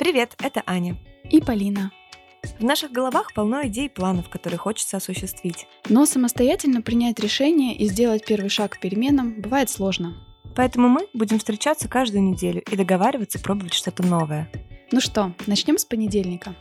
Привет, это Аня. И Полина. В наших головах полно идей и планов, которые хочется осуществить. Но самостоятельно принять решение и сделать первый шаг к переменам бывает сложно. Поэтому мы будем встречаться каждую неделю и договариваться пробовать что-то новое. Ну что, начнем с понедельника.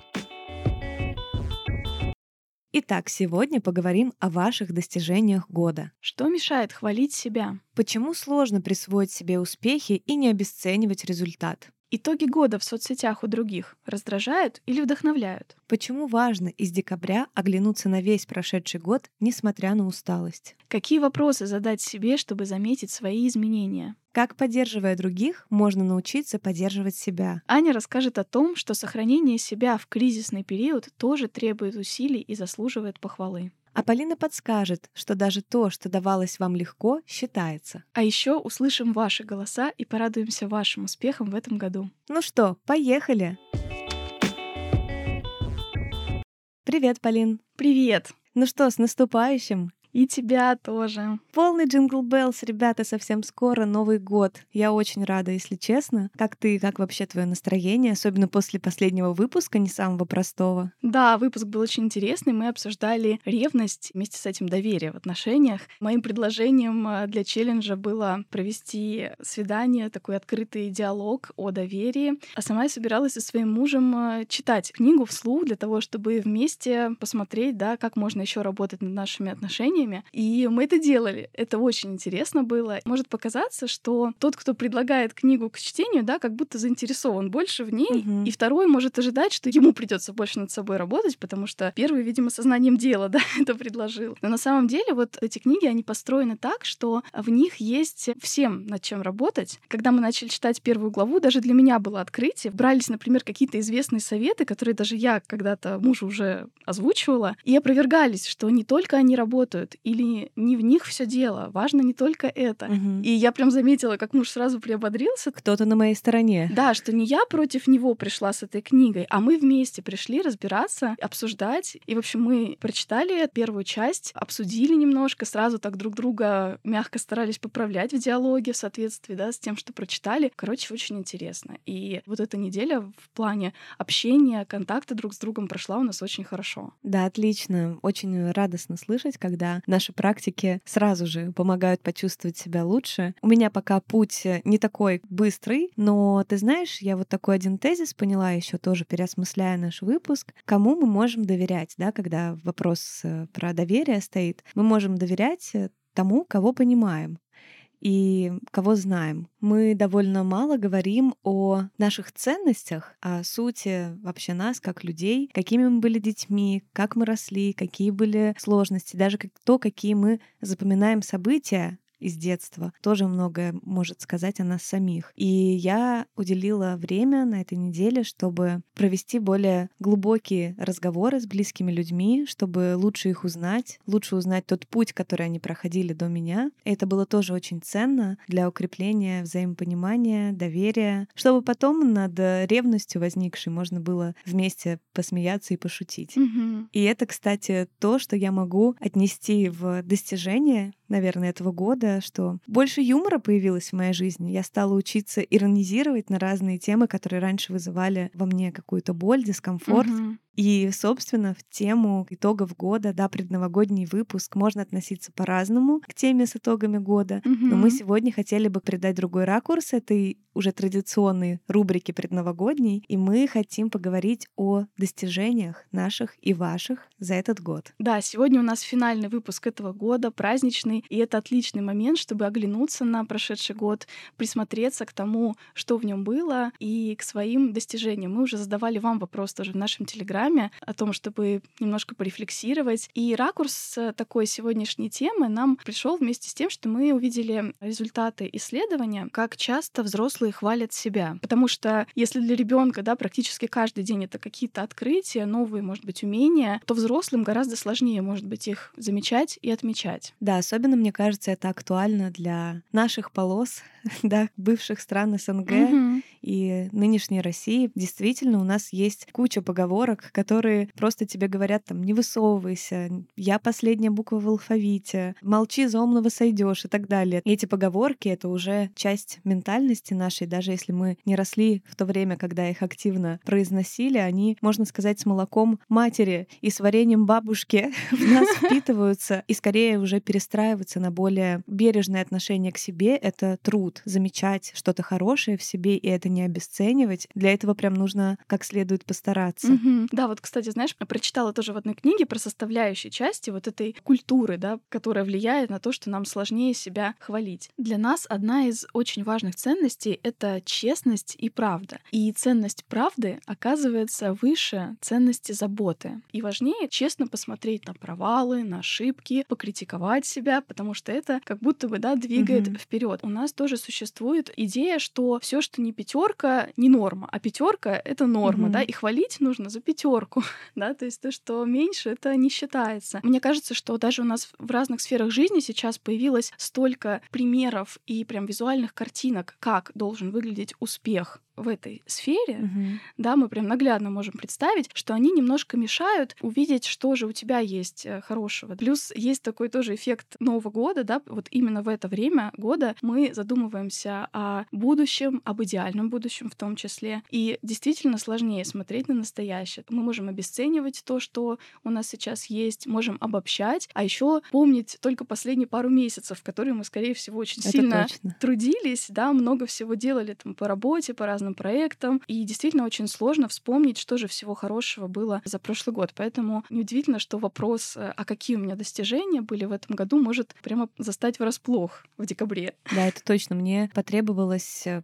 Итак, сегодня поговорим о ваших достижениях года. Что мешает хвалить себя? Почему сложно присвоить себе успехи и не обесценивать результат? Итоги года в соцсетях у других раздражают или вдохновляют? Почему важно из декабря оглянуться на весь прошедший год, несмотря на усталость? Какие вопросы задать себе, чтобы заметить свои изменения? Как, поддерживая других, можно научиться поддерживать себя? Аня расскажет о том, что сохранение себя в кризисный период тоже требует усилий и заслуживает похвалы. А Полина подскажет, что даже то, что давалось вам легко, считается. А еще услышим ваши голоса и порадуемся вашим успехам в этом году. Ну что, поехали! Привет, Полин. Привет. Ну что, с наступающим! И тебя тоже. Полный jingle bells, ребята, совсем скоро Новый год. Я очень рада, если честно. Как ты, как вообще твое настроение, особенно после последнего выпуска, не самого простого? Да, выпуск был очень интересный. Мы обсуждали ревность вместе с этим доверие в отношениях. Моим предложением э, для челленджа было провести свидание, такой открытый диалог о доверии. А сама я собиралась со своим мужем э, читать книгу вслух для того, чтобы вместе посмотреть, да, как можно еще работать над нашими отношениями решениями. И мы это делали. Это очень интересно было. Может показаться, что тот, кто предлагает книгу к чтению, да, как будто заинтересован больше в ней. Угу. И второй может ожидать, что ему придется больше над собой работать, потому что первый, видимо, сознанием дела, да, это предложил. Но на самом деле вот эти книги, они построены так, что в них есть всем над чем работать. Когда мы начали читать первую главу, даже для меня было открытие. Брались, например, какие-то известные советы, которые даже я когда-то мужу уже озвучивала, и опровергались, что не только они работают, делают, или не в них все дело. Важно не только это. Угу. И я прям заметила, как муж сразу приободрился. Кто-то на моей стороне. Да, что не я против него пришла с этой книгой, а мы вместе пришли разбираться, обсуждать. И, в общем, мы прочитали первую часть, обсудили немножко, сразу так друг друга мягко старались поправлять в диалоге в соответствии да, с тем, что прочитали. Короче, очень интересно. И вот эта неделя в плане общения, контакта друг с другом прошла у нас очень хорошо. Да, отлично. Очень радостно слышать, когда наши практики сразу же помогают почувствовать себя лучше. У меня пока путь э, не такой быстрый, но ты знаешь, я вот такой один тезис поняла еще тоже, переосмысляя наш выпуск, кому мы можем доверять, да, когда вопрос э, про доверие стоит. Мы можем доверять э, тому, кого понимаем и кого знаем. Мы довольно мало говорим о наших ценностях, о сути вообще нас как людей, какими мы были детьми, как мы росли, какие были сложности, даже то, какие мы запоминаем события из детства тоже многое может сказать о нас самих. И я уделила время на этой неделе, чтобы провести более глубокие разговоры с близкими людьми, чтобы лучше их узнать, лучше узнать тот путь, который они проходили до меня. И это было тоже очень ценно для укрепления взаимопонимания, доверия, чтобы потом над ревностью возникшей можно было вместе посмеяться и пошутить. Mm-hmm. И это, кстати, то, что я могу отнести в достижение наверное, этого года, что больше юмора появилось в моей жизни. Я стала учиться иронизировать на разные темы, которые раньше вызывали во мне какую-то боль, дискомфорт. Угу. И, собственно, в тему итогов года, да, предновогодний выпуск, можно относиться по-разному к теме с итогами года. Угу. Но мы сегодня хотели бы придать другой ракурс этой уже традиционной рубрике предновогодней, и мы хотим поговорить о достижениях наших и ваших за этот год. Да, сегодня у нас финальный выпуск этого года, праздничный, и это отличный момент, чтобы оглянуться на прошедший год, присмотреться к тому, что в нем было, и к своим достижениям. Мы уже задавали вам вопрос тоже в нашем телеграме, программе о том, чтобы немножко порефлексировать. И ракурс такой сегодняшней темы нам пришел вместе с тем, что мы увидели результаты исследования, как часто взрослые хвалят себя. Потому что если для ребенка да, практически каждый день это какие-то открытия, новые, может быть, умения, то взрослым гораздо сложнее, может быть, их замечать и отмечать. Да, особенно, мне кажется, это актуально для наших полос, да, бывших стран СНГ. Угу и нынешней России действительно у нас есть куча поговорок, которые просто тебе говорят там не высовывайся, я последняя буква в алфавите, молчи, за умного сойдешь и так далее. И эти поговорки — это уже часть ментальности нашей, даже если мы не росли в то время, когда их активно произносили, они, можно сказать, с молоком матери и с вареньем бабушки в нас впитываются и скорее уже перестраиваются на более бережное отношение к себе. Это труд, замечать что-то хорошее в себе и это не обесценивать. Для этого прям нужно как следует постараться. Угу. Да, вот, кстати, знаешь, я прочитала тоже в одной книге про составляющие части вот этой культуры, да, которая влияет на то, что нам сложнее себя хвалить. Для нас одна из очень важных ценностей — это честность и правда. И ценность правды оказывается выше ценности заботы. И важнее честно посмотреть на провалы, на ошибки, покритиковать себя, потому что это как будто бы да, двигает mm-hmm. вперед. У нас тоже существует идея, что все, что не пятерка, не норма, а пятерка это норма, mm-hmm. да, и хвалить нужно за пятерку, да, то есть то, что меньше, это не считается. Мне кажется, что даже у нас в разных сферах жизни сейчас появилось столько примеров и прям визуальных картинок, как должен выглядеть успех в этой сфере, угу. да, мы прям наглядно можем представить, что они немножко мешают увидеть, что же у тебя есть э, хорошего. Плюс есть такой тоже эффект Нового года, да, вот именно в это время года мы задумываемся о будущем, об идеальном будущем в том числе, и действительно сложнее смотреть на настоящее. Мы можем обесценивать то, что у нас сейчас есть, можем обобщать, а еще помнить только последние пару месяцев, в которые мы, скорее всего, очень это сильно точно. трудились, да, много всего делали там по работе, по разным проектам. И действительно очень сложно вспомнить, что же всего хорошего было за прошлый год. Поэтому неудивительно, что вопрос, э, а какие у меня достижения были в этом году, может прямо застать врасплох в декабре. Да, это точно. Мне потребовалось э,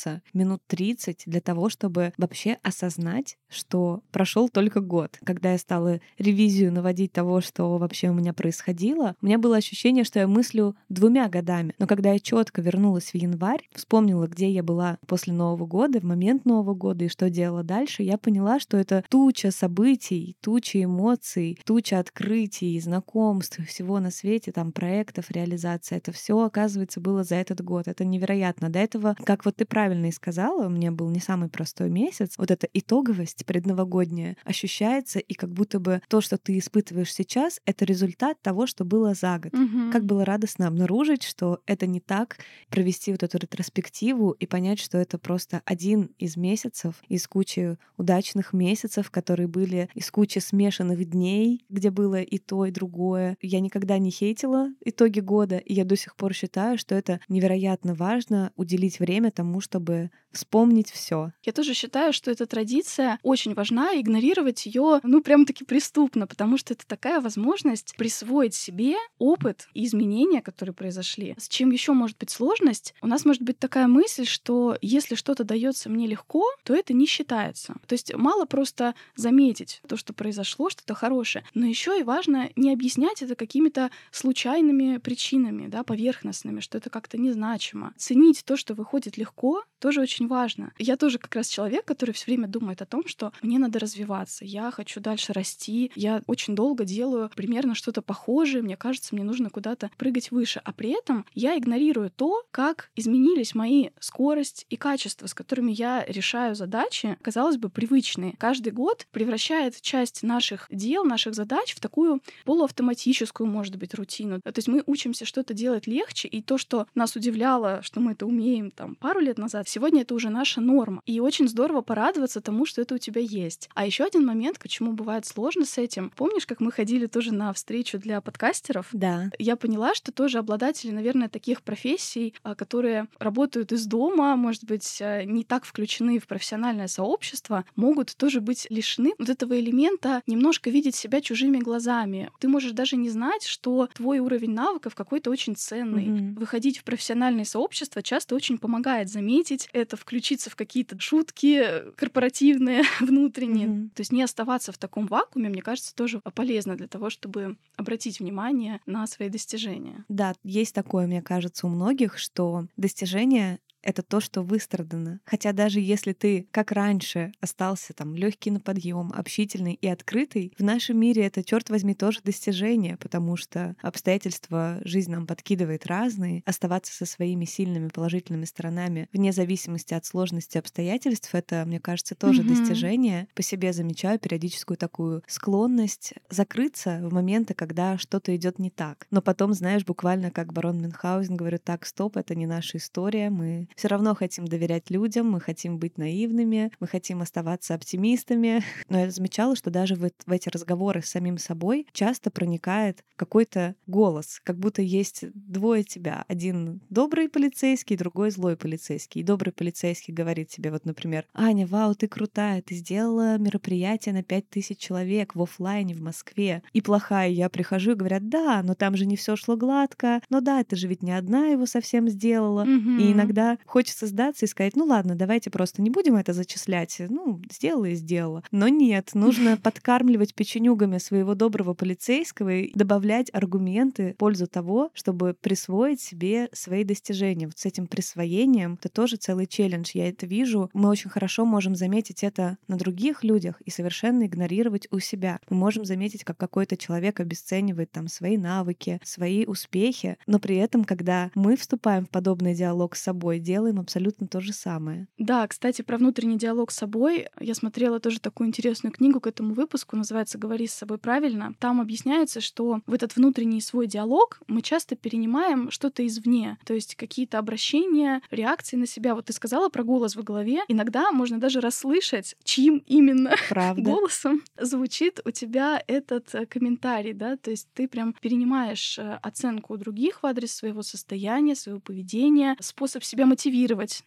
сосредоточиться минут 30 для того, чтобы вообще осознать, что прошел только год. Когда я стала ревизию наводить того, что вообще у меня происходило, у меня было ощущение, что я мыслю двумя годами. Но когда я четко вернулась в январь, вспомнила, где я была после Нового года, в момент Нового года и что делала дальше, я поняла, что это туча событий, туча эмоций, туча открытий, знакомств, всего на свете, там, проектов, реализация. Это все, оказывается, было за этот год. Это невероятно. До этого, как вот ты правильно и сказала, у меня был не самый простой месяц. Вот эта итоговость предновогодняя ощущается, и как будто бы то, что ты испытываешь сейчас, это результат того, что было за год. Угу. Как было радостно обнаружить, что это не так, провести вот эту ретроспективу и понять, что это просто один из месяцев из кучи удачных месяцев, которые были из кучи смешанных дней, где было и то, и другое. Я никогда не хейтила итоги года, и я до сих пор считаю, что это невероятно важно уделить время тому, чтобы чтобы вспомнить все. Я тоже считаю, что эта традиция очень важна, и игнорировать ее, ну, прям-таки преступно, потому что это такая возможность присвоить себе опыт и изменения, которые произошли. С чем еще может быть сложность? У нас может быть такая мысль, что если что-то дается мне легко, то это не считается. То есть мало просто заметить то, что произошло, что-то хорошее, но еще и важно не объяснять это какими-то случайными причинами, да, поверхностными, что это как-то незначимо. Ценить то, что выходит легко, тоже очень важно. Я тоже как раз человек, который все время думает о том, что мне надо развиваться, я хочу дальше расти, я очень долго делаю примерно что-то похожее, мне кажется, мне нужно куда-то прыгать выше, а при этом я игнорирую то, как изменились мои скорость и качество с которыми я решаю задачи, казалось бы, привычные. Каждый год превращает часть наших дел, наших задач в такую полуавтоматическую, может быть, рутину. То есть мы учимся что-то делать легче, и то, что нас удивляло, что мы это умеем там пару лет назад, сегодня это уже наша норма. И очень здорово порадоваться тому, что это у тебя есть. А еще один момент, почему бывает сложно с этим. Помнишь, как мы ходили тоже на встречу для подкастеров? Да. Я поняла, что тоже обладатели, наверное, таких профессий, а, которые работают из дома, может быть, э, не так включены в профессиональное сообщество, могут тоже быть лишены вот этого элемента немножко видеть себя чужими глазами. Ты можешь даже не знать, что твой уровень навыков какой-то очень ценный. Mm-hmm. Выходить в профессиональное сообщество часто очень помогает заметить это, включиться в какие-то шутки корпоративные, внутренние. Mm-hmm. То есть не оставаться в таком вакууме, мне кажется, тоже полезно для того, чтобы обратить внимание на свои достижения. Да, есть такое, мне кажется, у многих, что достижения это то, что выстрадано. Хотя даже если ты, как раньше, остался там легкий на подъем, общительный и открытый, в нашем мире это, черт возьми, тоже достижение, потому что обстоятельства жизнь нам подкидывает разные. Оставаться со своими сильными положительными сторонами вне зависимости от сложности обстоятельств, это, мне кажется, тоже mm-hmm. достижение. По себе замечаю периодическую такую склонность закрыться в моменты, когда что-то идет не так. Но потом, знаешь, буквально как барон Мюнхгаузен говорю, так, стоп, это не наша история, мы все равно хотим доверять людям, мы хотим быть наивными, мы хотим оставаться оптимистами. Но я замечала, что даже в, в эти разговоры с самим собой часто проникает какой-то голос, как будто есть двое тебя. Один добрый полицейский, другой злой полицейский. И добрый полицейский говорит тебе, вот, например, «Аня, вау, ты крутая, ты сделала мероприятие на 5000 человек в офлайне в Москве». И плохая, я прихожу и говорят, да, но там же не все шло гладко, но да, это же ведь не одна его совсем сделала. Mm-hmm. И иногда хочется сдаться и сказать, ну ладно, давайте просто не будем это зачислять. Ну, сделала и сделала. Но нет, нужно подкармливать печенюгами своего доброго полицейского и добавлять аргументы в пользу того, чтобы присвоить себе свои достижения. Вот с этим присвоением это тоже целый челлендж. Я это вижу. Мы очень хорошо можем заметить это на других людях и совершенно игнорировать у себя. Мы можем заметить, как какой-то человек обесценивает там свои навыки, свои успехи, но при этом, когда мы вступаем в подобный диалог с собой, делаем абсолютно то же самое. Да, кстати, про внутренний диалог с собой. Я смотрела тоже такую интересную книгу к этому выпуску, называется «Говори с собой правильно». Там объясняется, что в этот внутренний свой диалог мы часто перенимаем что-то извне, то есть какие-то обращения, реакции на себя. Вот ты сказала про голос в голове. Иногда можно даже расслышать, чьим именно Правда. голосом звучит у тебя этот э, комментарий, да, то есть ты прям перенимаешь э, оценку других в адрес своего состояния, своего поведения, способ себя мотивировать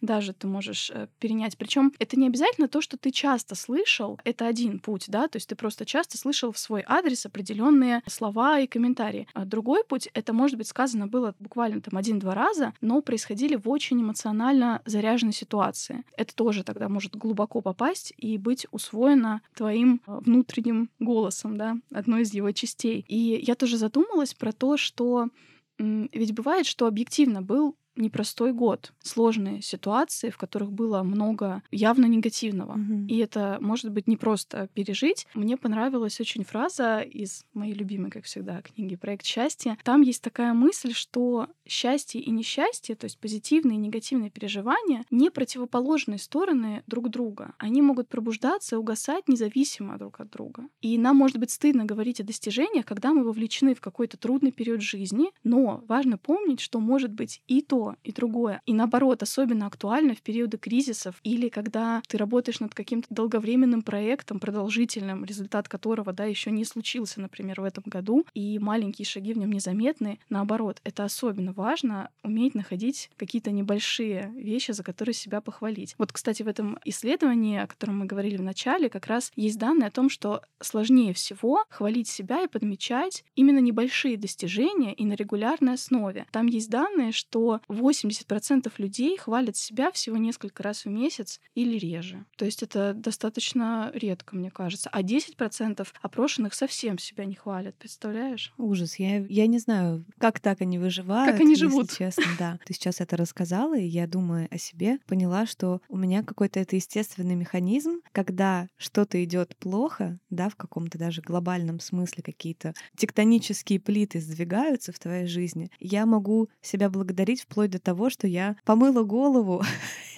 даже ты можешь э, перенять. Причем это не обязательно то, что ты часто слышал, это один путь, да, то есть ты просто часто слышал в свой адрес определенные слова и комментарии. А другой путь — это, может быть, сказано было буквально там один-два раза, но происходили в очень эмоционально заряженной ситуации. Это тоже тогда может глубоко попасть и быть усвоено твоим э, внутренним голосом, да, одной из его частей. И я тоже задумалась про то, что ведь бывает, что объективно был непростой год, сложные ситуации, в которых было много явно негативного. Mm-hmm. И это может быть не просто пережить. Мне понравилась очень фраза из моей любимой, как всегда, книги «Проект счастья». Там есть такая мысль, что счастье и несчастье, то есть позитивные и негативные переживания, не противоположные стороны друг друга. Они могут пробуждаться и угасать независимо друг от друга. И нам может быть стыдно говорить о достижениях, когда мы вовлечены в какой-то трудный период жизни, но важно помнить, что может быть и то, и другое. И наоборот, особенно актуально в периоды кризисов или когда ты работаешь над каким-то долговременным проектом, продолжительным, результат которого, да, еще не случился, например, в этом году, и маленькие шаги в нем незаметны. Наоборот, это особенно важно уметь находить какие-то небольшие вещи, за которые себя похвалить. Вот, кстати, в этом исследовании, о котором мы говорили в начале, как раз есть данные о том, что сложнее всего хвалить себя и подмечать именно небольшие достижения и на регулярной основе. Там есть данные, что 80% людей хвалят себя всего несколько раз в месяц или реже. То есть это достаточно редко, мне кажется. А 10% опрошенных совсем себя не хвалят, представляешь? Ужас. Я, я не знаю, как так они выживают. Как они живут. честно, да. Ты сейчас это рассказала, и я, думаю о себе, поняла, что у меня какой-то это естественный механизм, когда что-то идет плохо, да, в каком-то даже глобальном смысле какие-то тектонические плиты сдвигаются в твоей жизни, я могу себя благодарить вплоть вплоть до того, что я помыла голову,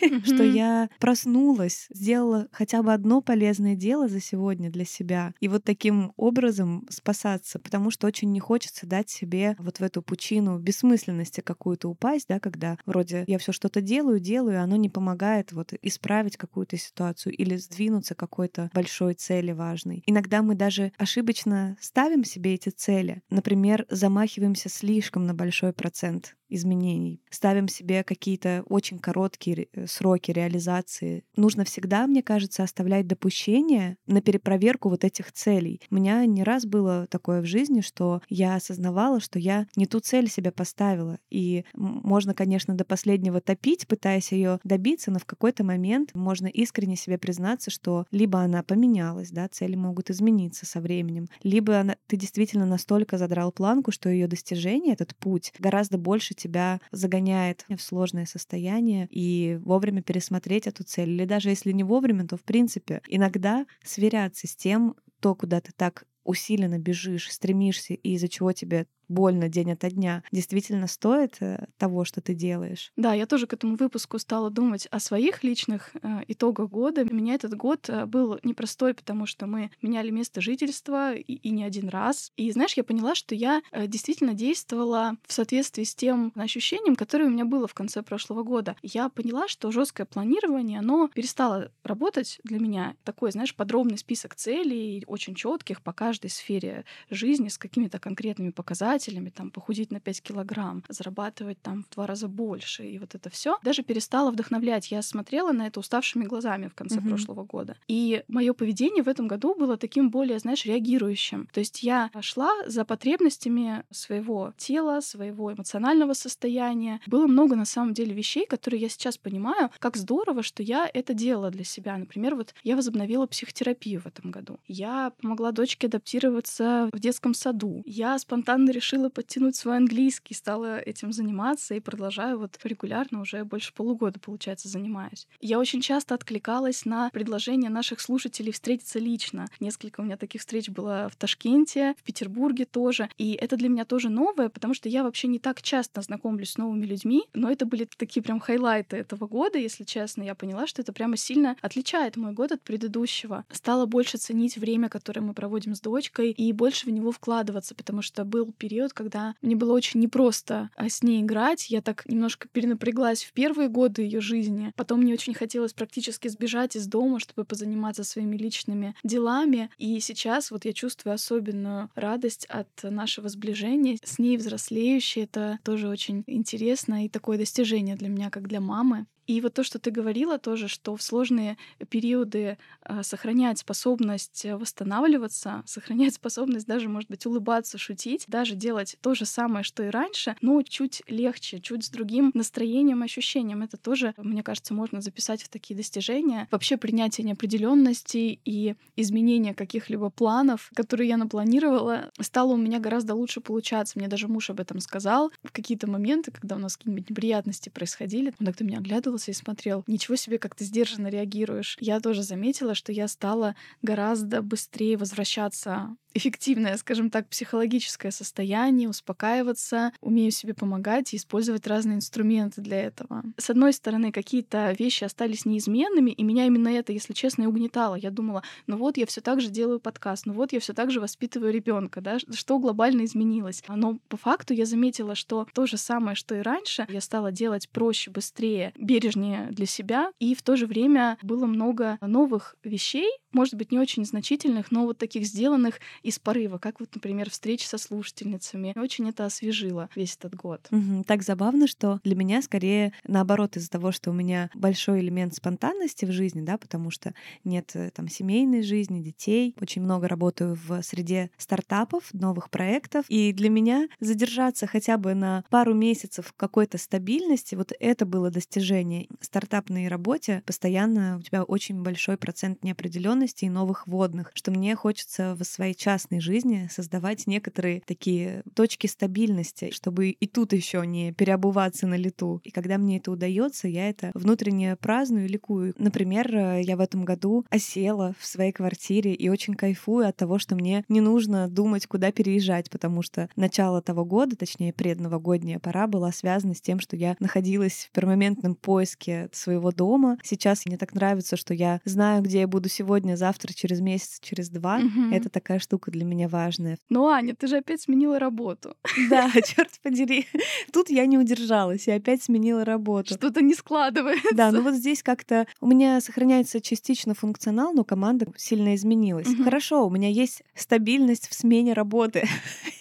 что я проснулась, сделала хотя бы одно полезное дело за сегодня для себя. И вот таким образом спасаться, потому что очень не хочется дать себе вот в эту пучину бессмысленности какую-то упасть, да, когда вроде я все что-то делаю, делаю, оно не помогает вот исправить какую-то ситуацию или сдвинуться к какой-то большой цели важной. Иногда мы даже ошибочно ставим себе эти цели. Например, замахиваемся слишком на большой процент изменений. Ставим себе какие-то очень короткие э, сроки реализации. Нужно всегда, мне кажется, оставлять допущение на перепроверку вот этих целей. У меня не раз было такое в жизни, что я осознавала, что я не ту цель себе поставила. И можно, конечно, до последнего топить, пытаясь ее добиться, но в какой-то момент можно искренне себе признаться, что либо она поменялась, да, цели могут измениться со временем, либо она, ты действительно настолько задрал планку, что ее достижение, этот путь, гораздо больше тебя загоняет в сложное состояние, и вовремя пересмотреть эту цель. Или даже если не вовремя, то в принципе иногда сверяться с тем, то, куда ты так усиленно бежишь, стремишься, и из-за чего тебе больно день ото дня, действительно стоит э, того, что ты делаешь. Да, я тоже к этому выпуску стала думать о своих личных э, итогах года. У меня этот год э, был непростой, потому что мы меняли место жительства и, и не один раз. И знаешь, я поняла, что я э, действительно действовала в соответствии с тем ощущением, которое у меня было в конце прошлого года. Я поняла, что жесткое планирование, оно перестало работать для меня. Такой, знаешь, подробный список целей, очень четких по каждой сфере жизни с какими-то конкретными показателями показателями, там, похудеть на 5 килограмм, зарабатывать там в два раза больше, и вот это все даже перестало вдохновлять. Я смотрела на это уставшими глазами в конце mm-hmm. прошлого года. И мое поведение в этом году было таким более, знаешь, реагирующим. То есть я шла за потребностями своего тела, своего эмоционального состояния. Было много, на самом деле, вещей, которые я сейчас понимаю, как здорово, что я это делала для себя. Например, вот я возобновила психотерапию в этом году. Я помогла дочке адаптироваться в детском саду. Я спонтанно решила решила подтянуть свой английский, стала этим заниматься и продолжаю вот регулярно уже больше полугода, получается, занимаюсь. Я очень часто откликалась на предложения наших слушателей встретиться лично. Несколько у меня таких встреч было в Ташкенте, в Петербурге тоже. И это для меня тоже новое, потому что я вообще не так часто знакомлюсь с новыми людьми, но это были такие прям хайлайты этого года, если честно. Я поняла, что это прямо сильно отличает мой год от предыдущего. Стала больше ценить время, которое мы проводим с дочкой, и больше в него вкладываться, потому что был период период, когда мне было очень непросто а, с ней играть. Я так немножко перенапряглась в первые годы ее жизни. Потом мне очень хотелось практически сбежать из дома, чтобы позаниматься своими личными делами. И сейчас вот я чувствую особенную радость от нашего сближения с ней взрослеющей. Это тоже очень интересно и такое достижение для меня, как для мамы. И вот то, что ты говорила тоже, что в сложные периоды э, сохранять способность э, восстанавливаться, сохранять способность даже, может быть, улыбаться, шутить, даже делать то же самое, что и раньше, но чуть легче, чуть с другим настроением, ощущением. Это тоже, мне кажется, можно записать в такие достижения. Вообще принятие неопределенности и изменение каких-либо планов, которые я напланировала, стало у меня гораздо лучше получаться. Мне даже муж об этом сказал. В какие-то моменты, когда у нас какие-нибудь неприятности происходили, он так меня оглядывал оглядывался и смотрел. Ничего себе, как ты сдержанно реагируешь. Я тоже заметила, что я стала гораздо быстрее возвращаться эффективное, скажем так, психологическое состояние, успокаиваться, умею себе помогать и использовать разные инструменты для этого. С одной стороны, какие-то вещи остались неизменными, и меня именно это, если честно, и угнетало. Я думала, ну вот я все так же делаю подкаст, ну вот я все так же воспитываю ребенка, да, что глобально изменилось. Но по факту я заметила, что то же самое, что и раньше, я стала делать проще, быстрее, бережнее для себя, и в то же время было много новых вещей, может быть, не очень значительных, но вот таких сделанных из порыва, как вот, например, встречи со слушательницами. Очень это освежило весь этот год. Угу. Так забавно, что для меня скорее наоборот из-за того, что у меня большой элемент спонтанности в жизни, да, потому что нет э, там семейной жизни, детей, очень много работаю в среде стартапов, новых проектов, и для меня задержаться хотя бы на пару месяцев какой-то стабильности, вот это было достижение. Стартапной работе постоянно у тебя очень большой процент неопределенности и новых водных, что мне хочется в своей частной жизни создавать некоторые такие точки стабильности, чтобы и тут еще не переобуваться на лету. И когда мне это удается, я это внутренне праздную и ликую. Например, э, я в этом году осела в своей квартире и очень кайфую от того, что мне не нужно думать, куда переезжать, потому что начало того года, точнее предновогодняя пора, была связана с тем, что я находилась в перманентном поиске своего дома. Сейчас мне так нравится, что я знаю, где я буду сегодня, завтра, через месяц, через два. Mm-hmm. Это такая штука для меня важная. Ну, Аня, ты же опять сменила работу. Да, черт подери. Тут я не удержалась и опять сменила работу. Что-то не складывается. Да, ну вот здесь как-то у меня сохраняется частично функционал, но команда сильно изменилась. Угу. Хорошо, у меня есть стабильность в смене работы.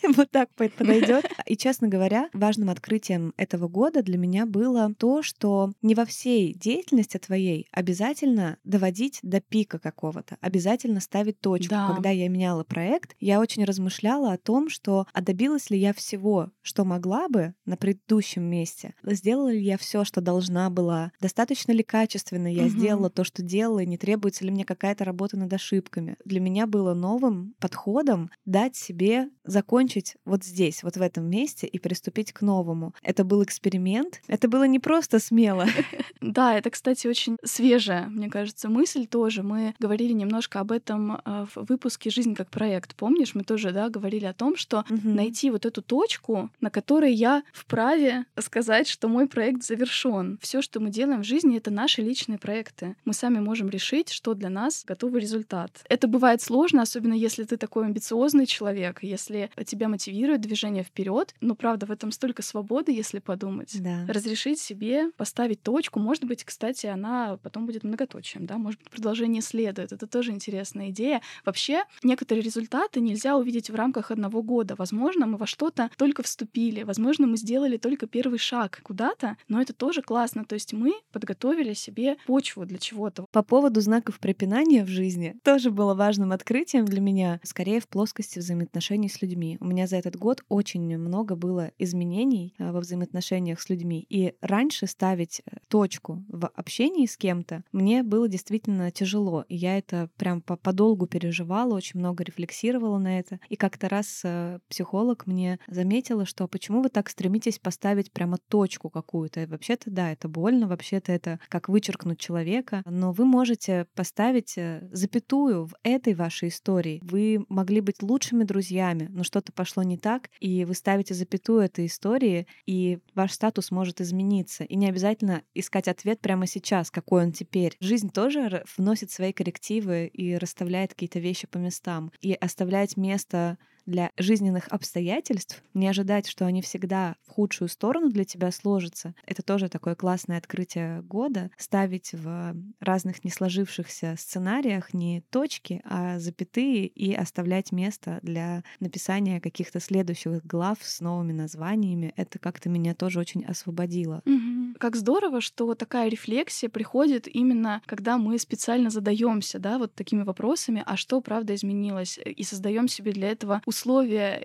вот так подойдет. И, честно говоря, важным открытием этого года для меня было то, что не во всей деятельности твоей обязательно доводить до пика какого-то. Обязательно ставить точку. Да. Когда я меняла проект, я очень размышляла о том, что а добилась ли я всего, что могла бы на предыдущем месте, сделала ли я все, что должна была, достаточно ли качественно я Мгм. сделала то, что делала, и не требуется ли мне какая-то работа над ошибками. Для меня было новым подходом дать себе закончить вот здесь, вот в этом месте и приступить к новому. Это был эксперимент. Это было не просто смело. Да, это, кстати, очень свежая, мне кажется, мысль тоже. Мы говорили немножко об этом а, в выпуске «Жизнь как проект». Помнишь, мы тоже, да, говорили о том, что Мгм. найти вот эту точку, на которой я вправе сказать, что мой проект завершен. Все, что мы делаем в жизни, это наши личные проекты. Мы сами можем решить, что для нас готовый результат. Это бывает сложно, особенно если ты такой амбициозный человек, если тебя мотивирует движение вперед. Но правда, в этом столько свободы, если подумать. Да. Разрешить себе поставить точку. Может быть, кстати, она потом будет многоточием, да, может быть, продолжение следует. Это тоже интересная идея. Вообще, некоторые результаты нельзя увидеть в рамках одного года. Возможно, мы во что-то только вступили, возможно, мы сделали только первый шаг куда-то, но это тоже классно. То есть мы подготовили себе почву для чего-то. По поводу знаков препинания в жизни тоже было важным открытием для меня, скорее в плоскости взаимоотношений с людьми. У меня за этот год очень много было изменений э, во взаимоотношениях с людьми. И раньше ставить э, точку в общении с кем-то мне было действительно тяжело. И я это прям по- подолгу переживала, очень много рефлексировала на это. И как-то раз э, психолог мне заметила, что почему вы так стремитесь поставить прямо точку какую-то. Вообще-то, да, это больно, вообще-то это как вычеркнуть человека, но вы можете поставить э, запятую в этой вашей истории. Вы могли быть лучшими друзьями, но что-то пошло не так, и вы ставите запятую этой истории, и ваш статус может измениться. И не обязательно искать ответ прямо сейчас, какой он теперь. Жизнь тоже вносит свои коррективы и расставляет какие-то вещи по местам. И оставлять место для жизненных обстоятельств, не ожидать, что они всегда в худшую сторону для тебя сложатся. Это тоже такое классное открытие года. Ставить в разных не сложившихся сценариях не точки, а запятые и оставлять место для написания каких-то следующих глав с новыми названиями. Это как-то меня тоже очень освободило. Мгм. Как здорово, что такая рефлексия приходит именно, когда мы специально задаемся, да, вот такими вопросами, а что правда изменилось, и создаем себе для этого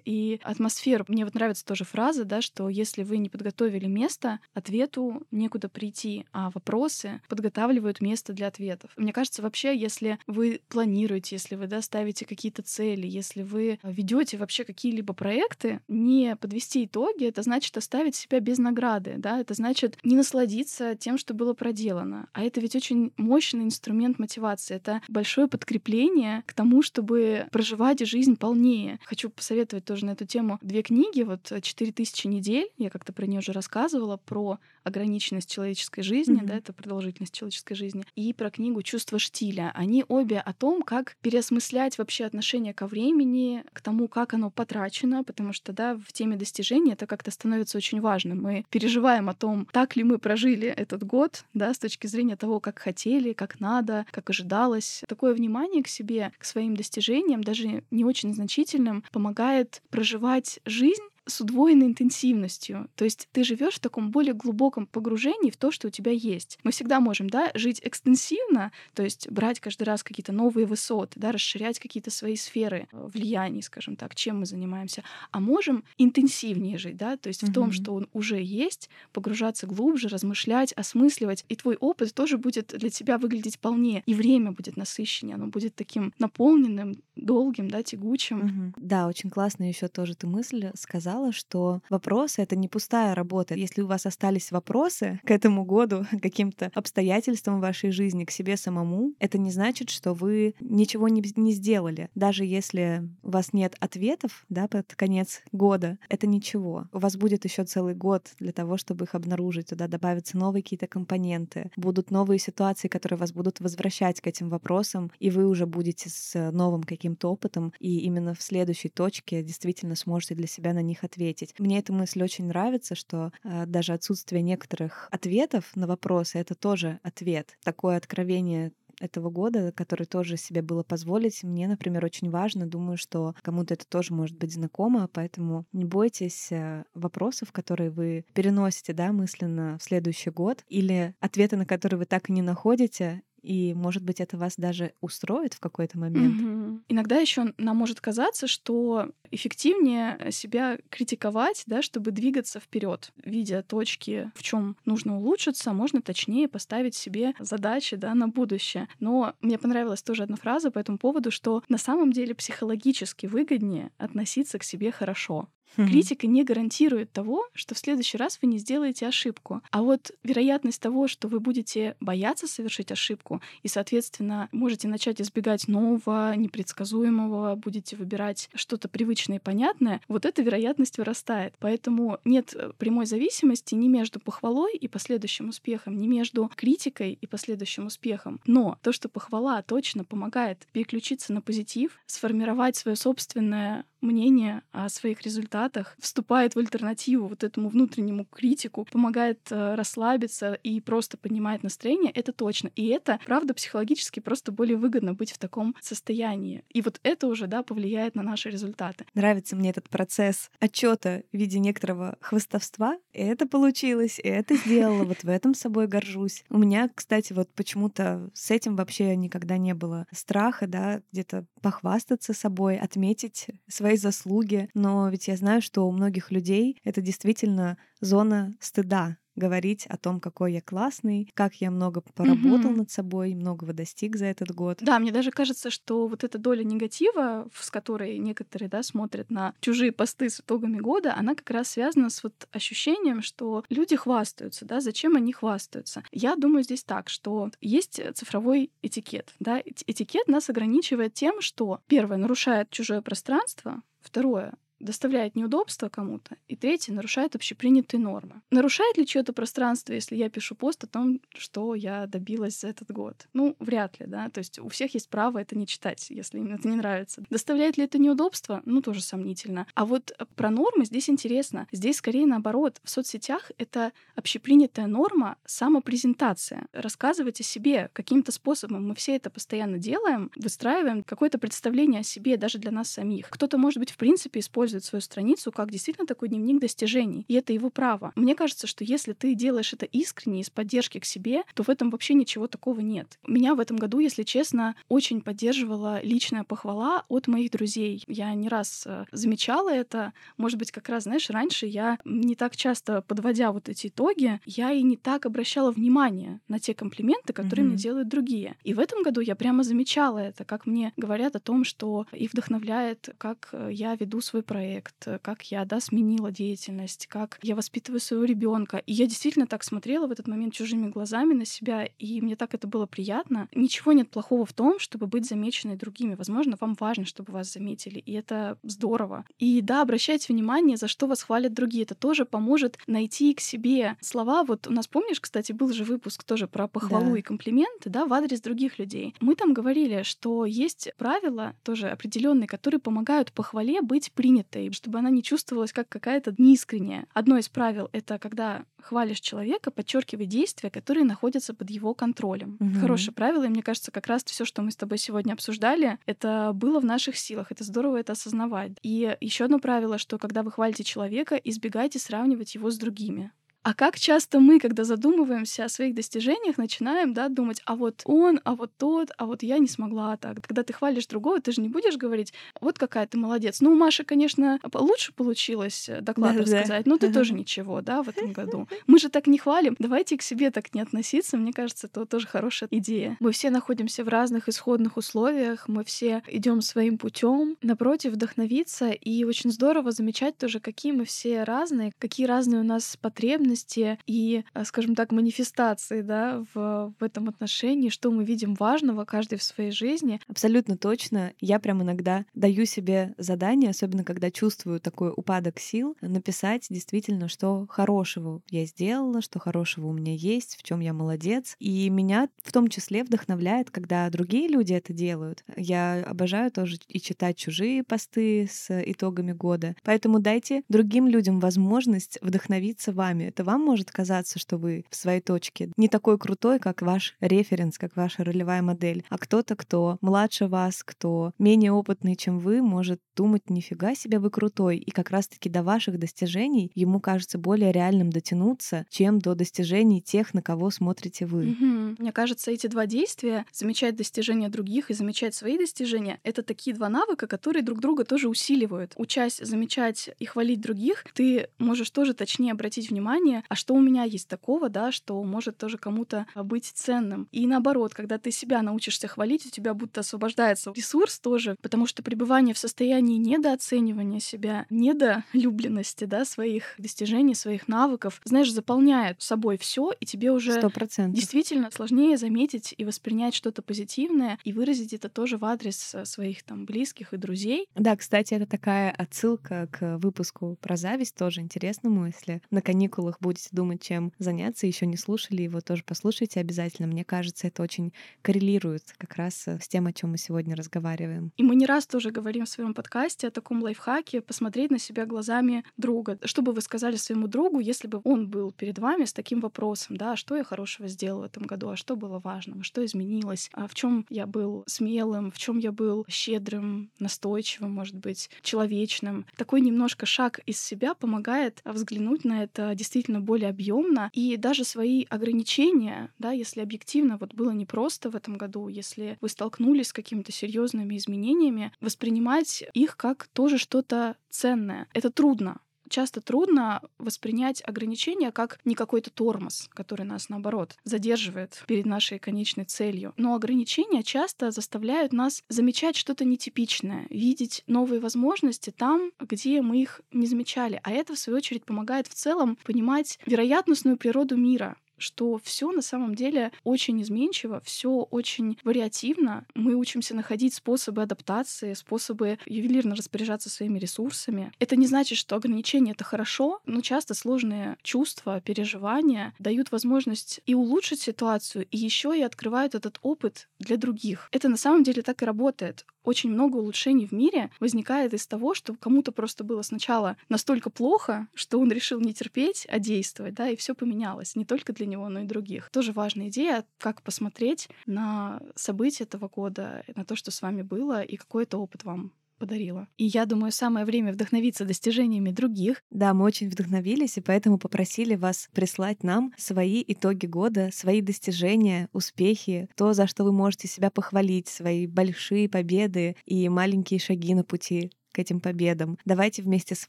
и атмосферу. Мне вот нравится тоже фраза, да, что если вы не подготовили место, ответу некуда прийти, а вопросы подготавливают место для ответов. Мне кажется, вообще, если вы планируете, если вы да, ставите какие-то цели, если вы ведете вообще какие-либо проекты, не подвести итоги, это значит оставить себя без награды, да, это значит не насладиться тем, что было проделано. А это ведь очень мощный инструмент мотивации. Это большое подкрепление к тому, чтобы проживать жизнь полнее. Хочу посоветовать тоже на эту тему две книги. Вот «Четыре тысячи недель», я как-то про нее уже рассказывала, про ограниченность человеческой жизни, Мгм. да, это продолжительность человеческой жизни, и про книгу «Чувство штиля». Они обе о том, как переосмыслять вообще отношение ко времени, к тому, как оно потрачено, потому что, да, в теме достижения это как-то становится очень важным. Мы переживаем о том, так ли мы прожили этот год, да, с точки зрения того, как хотели, как надо, как ожидалось. Такое внимание к себе, к своим достижениям, даже не очень значительным, помогает проживать жизнь с удвоенной интенсивностью. То есть ты живешь в таком более глубоком погружении в то, что у тебя есть. Мы всегда можем, да, жить экстенсивно, то есть брать каждый раз какие-то новые высоты, да, расширять какие-то свои сферы э, влияний, скажем так, чем мы занимаемся. А можем интенсивнее жить, да, то есть в том, что он уже есть, погружаться глубже, размышлять, осмысливать. И твой опыт тоже будет для тебя выглядеть полнее. И время будет насыщеннее, оно будет таким наполненным, долгим, да, тягучим. Мгм. Да, очень классно еще тоже ты мысль сказала, что вопросы — это не пустая работа. Если у вас остались вопросы к этому году, каким-то обстоятельствам вашей жизни, к себе самому, это не значит, что вы ничего не, не сделали. Даже если у вас нет ответов да, под конец года, это ничего. У вас будет еще целый год для того, чтобы их обнаружить. Туда добавятся новые какие-то компоненты. Будут новые ситуации, которые вас будут возвращать к этим вопросам, и вы уже будете с новым каким-то опытом, и именно в следующей точке действительно сможете для себя на них ответить. Мне эта мысль очень нравится, что э, даже отсутствие некоторых ответов на вопросы — это тоже ответ. Такое откровение этого года, который тоже себе было позволить, мне, например, очень важно. Думаю, что кому-то это тоже может быть знакомо, поэтому не бойтесь э, вопросов, которые вы переносите да, мысленно в следующий год, или ответы, на которые вы так и не находите, и может быть, это вас даже устроит в какой-то момент. Угу. Иногда еще нам может казаться, что эффективнее себя критиковать, да, чтобы двигаться вперед, видя точки, в чем нужно улучшиться, можно точнее поставить себе задачи да, на будущее. Но мне понравилась тоже одна фраза по этому поводу, что на самом деле психологически выгоднее относиться к себе хорошо. Критика не гарантирует того, что в следующий раз вы не сделаете ошибку. А вот вероятность того, что вы будете бояться совершить ошибку и, соответственно, можете начать избегать нового, непредсказуемого, будете выбирать что-то привычное и понятное, вот эта вероятность вырастает. Поэтому нет э, прямой зависимости ни между похвалой и последующим успехом, ни между критикой и последующим успехом. Но то, что похвала точно помогает переключиться на позитив, сформировать свое собственное мнение о своих результатах, вступает в альтернативу вот этому внутреннему критику, помогает э, расслабиться и просто поднимает настроение, это точно. И это, правда, психологически просто более выгодно быть в таком состоянии. И вот это уже, да, повлияет на наши результаты. Нравится мне этот процесс отчета в виде некоторого хвостовства. Это получилось, это сделала, вот в этом собой горжусь. У меня, кстати, вот почему-то с этим вообще никогда не было страха, да, где-то похвастаться собой, отметить свои свои заслуги, но ведь я знаю, что у многих людей это действительно зона стыда говорить о том, какой я классный, как я много поработал mm-hmm. над собой, многого достиг за этот год. Да, мне даже кажется, что вот эта доля негатива, с которой некоторые да, смотрят на чужие посты с итогами года, она как раз связана с вот ощущением, что люди хвастаются, да, зачем они хвастаются. Я думаю здесь так, что есть цифровой этикет, да, этикет нас ограничивает тем, что первое нарушает чужое пространство, второе доставляет неудобства кому-то, и третье нарушает общепринятые нормы. Нарушает ли чье-то пространство, если я пишу пост о том, что я добилась за этот год? Ну, вряд ли, да. То есть у всех есть право это не читать, если им это не нравится. Доставляет ли это неудобство? Ну, тоже сомнительно. А вот про нормы здесь интересно. Здесь скорее наоборот. В соцсетях это общепринятая норма самопрезентация. Рассказывать о себе каким-то способом. Мы все это постоянно делаем, выстраиваем какое-то представление о себе даже для нас самих. Кто-то, может быть, в принципе использует использует свою страницу как действительно такой дневник достижений. И это его право. Мне кажется, что если ты делаешь это искренне, из поддержки к себе, то в этом вообще ничего такого нет. Меня в этом году, если честно, очень поддерживала личная похвала от моих друзей. Я не раз э, замечала это. Может быть, как раз, знаешь, раньше я не так часто, подводя вот эти итоги, я и не так обращала внимание на те комплименты, которые mm-hmm. мне делают другие. И в этом году я прямо замечала это, как мне говорят о том, что их вдохновляет, как э, я веду свой проект, проект, э, как я, да, сменила деятельность, как я воспитываю своего ребенка. И я действительно так смотрела в этот момент чужими глазами на себя, и мне так это было приятно. Ничего нет плохого в том, чтобы быть замеченной другими. Возможно, вам важно, чтобы вас заметили, и это здорово. И да, обращайте внимание, за что вас хвалят другие. Это тоже поможет найти к себе слова. Вот у нас, помнишь, кстати, был же выпуск тоже про похвалу да. и комплименты, да, в адрес других людей. Мы там говорили, что есть правила тоже определенные, которые помогают похвале быть принятой принятой, чтобы она не чувствовалась как какая-то неискренняя. Одно из правил — это когда хвалишь человека, подчеркивай действия, которые находятся под его контролем. Угу. Хорошее правило, и мне кажется, как раз все, что мы с тобой сегодня обсуждали, это было в наших силах. Это здорово это осознавать. И еще одно правило, что когда вы хвалите человека, избегайте сравнивать его с другими. А как часто мы, когда задумываемся о своих достижениях, начинаем, да, думать, а вот он, а вот тот, а вот я не смогла так. Когда ты хвалишь другого, ты же не будешь говорить, вот какая ты молодец. Ну, у Маши, конечно, лучше получилось э, доклад да, рассказать, да. но ты тоже ничего, да, в этом году. Мы же так не хвалим. Давайте к себе так не относиться. Мне кажется, это тоже хорошая идея. Мы все находимся в разных исходных условиях, мы все идем своим путем. Напротив, вдохновиться и очень здорово замечать тоже, какие мы все разные, какие разные у нас потребности, потребности и, э, скажем так, манифестации да, в, в этом отношении, что мы видим важного каждый в своей жизни. Абсолютно точно. Я прям иногда даю себе задание, особенно когда чувствую такой упадок сил, написать действительно, что хорошего я сделала, что хорошего у меня есть, в чем я молодец. И меня в том числе вдохновляет, когда другие люди это делают. Я обожаю тоже и читать чужие посты с итогами года. Поэтому дайте другим людям возможность вдохновиться вами что вам может казаться, что вы в своей точке не такой крутой, как ваш референс, как ваша ролевая модель, а кто-то, кто младше вас, кто менее опытный, чем вы, может думать, нифига себе вы крутой, и как раз-таки до ваших достижений ему кажется более реальным дотянуться, чем до достижений тех, на кого смотрите вы. Угу. Мне кажется, эти два действия, замечать достижения других и замечать свои достижения, это такие два навыка, которые друг друга тоже усиливают. Учась замечать и хвалить других, ты можешь тоже точнее обратить внимание, а что у меня есть такого, да, что может тоже кому-то быть ценным. И наоборот, когда ты себя научишься хвалить, у тебя будто освобождается ресурс тоже, потому что пребывание в состоянии недооценивания себя, недолюбленности, да, своих достижений, своих навыков, знаешь, заполняет собой все, и тебе уже 100%. действительно сложнее заметить и воспринять что-то позитивное и выразить это тоже в адрес э, своих там близких и друзей. Да, кстати, это такая отсылка к выпуску про зависть, тоже интересному, если на каникулах будете думать, чем заняться, еще не слушали его, тоже послушайте обязательно. Мне кажется, это очень коррелирует как раз э, с тем, о чем мы сегодня разговариваем. И мы не раз тоже говорим в своем подкасте о таком лайфхаке посмотреть на себя глазами друга. Что бы вы сказали своему другу, если бы он был перед вами с таким вопросом, да, что я хорошего сделал в этом году, а что было важного, что изменилось, а в чем я был смелым, в чем я был щедрым, настойчивым, может быть, человечным. Такой немножко шаг из себя помогает взглянуть на это действительно более объемно и даже свои ограничения, да, если объективно вот было непросто в этом году, если вы столкнулись с какими-то серьезными изменениями, воспринимать их как тоже что-то ценное. Это трудно, часто трудно воспринять ограничения как не какой-то тормоз, который нас, наоборот, задерживает перед нашей конечной целью. Но ограничения часто заставляют нас замечать что-то нетипичное, видеть новые возможности там, где мы их не замечали. А это, в свою очередь, помогает в целом понимать вероятностную природу мира, что все на самом деле очень изменчиво, все очень вариативно. Мы учимся находить способы адаптации, способы ювелирно распоряжаться своими ресурсами. Это не значит, что ограничения это хорошо, но часто сложные чувства, переживания дают возможность и улучшить ситуацию, и еще и открывают этот опыт для других. Это на самом деле так и работает очень много улучшений в мире возникает из того, что кому-то просто было сначала настолько плохо, что он решил не терпеть, а действовать, да, и все поменялось, не только для него, но и других. Тоже важная идея, как посмотреть на события этого года, на то, что с вами было, и какой это опыт вам подарила. И я думаю, самое время вдохновиться достижениями других. Да, мы очень вдохновились, и поэтому попросили вас прислать нам свои итоги года, свои достижения, успехи, то, за что вы можете себя похвалить, свои большие победы и маленькие шаги на пути к этим победам. Давайте вместе с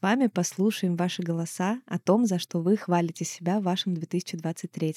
вами послушаем ваши голоса о том, за что вы хвалите себя в вашем 2023.